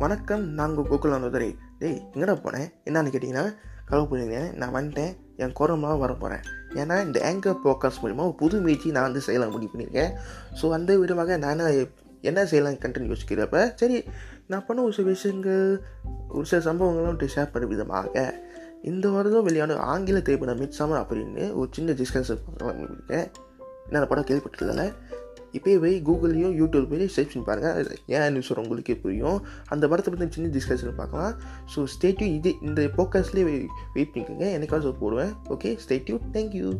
வணக்கம் நாங்கள் கோகுலானதுரை டேய் எங்கடா போனேன் என்னன்னு கேட்டிங்கன்னா கலப்புறீங்க நான் வந்துட்டேன். என் குரமாக வர போகிறேன் ஏன்னா இந்த ஆங்கர் போக்காஸ் மூலிமா ஒரு புது முயற்சி நான் வந்து செய்யலாம் முடிவு பண்ணியிருக்கேன். ஸோ அந்த விதமாக நான் என்ன செய்யலாம் கண்டென்ட் யோசிக்கிறப்ப சரி நான் பண்ண ஒரு சில விஷயங்கள் ஒரு சில சம்பவங்களும் ஷேர் பண்ண விதமாக இந்த வருடம் வெளியான ஆங்கில திரைப்படம் மிட் சம்மர் அப்படின்னு ஒரு சின்ன டிஸ்கஷன் பண்ணியிருக்கேன் நான் படம் கேள்விப்பட்டதில்லை. இப்போயே போய் கூகுள்லேயும் யூடியூப் போய் சர்ச் பண்ணி பாருங்கள் ஏன் நியூஸ் உங்களுக்கே புரியும். அந்த படத்தை பற்றி சின்ன டிஸ்கஷன் பார்க்கலாம். ஸோ ஸ்டேட்யூ இது இந்த போக்கஸ்லேயே வெயிட் பண்ணிக்கோங்க. என்னைக்காவது போடுவேன். Okay ஸ்டேட்யூ thank you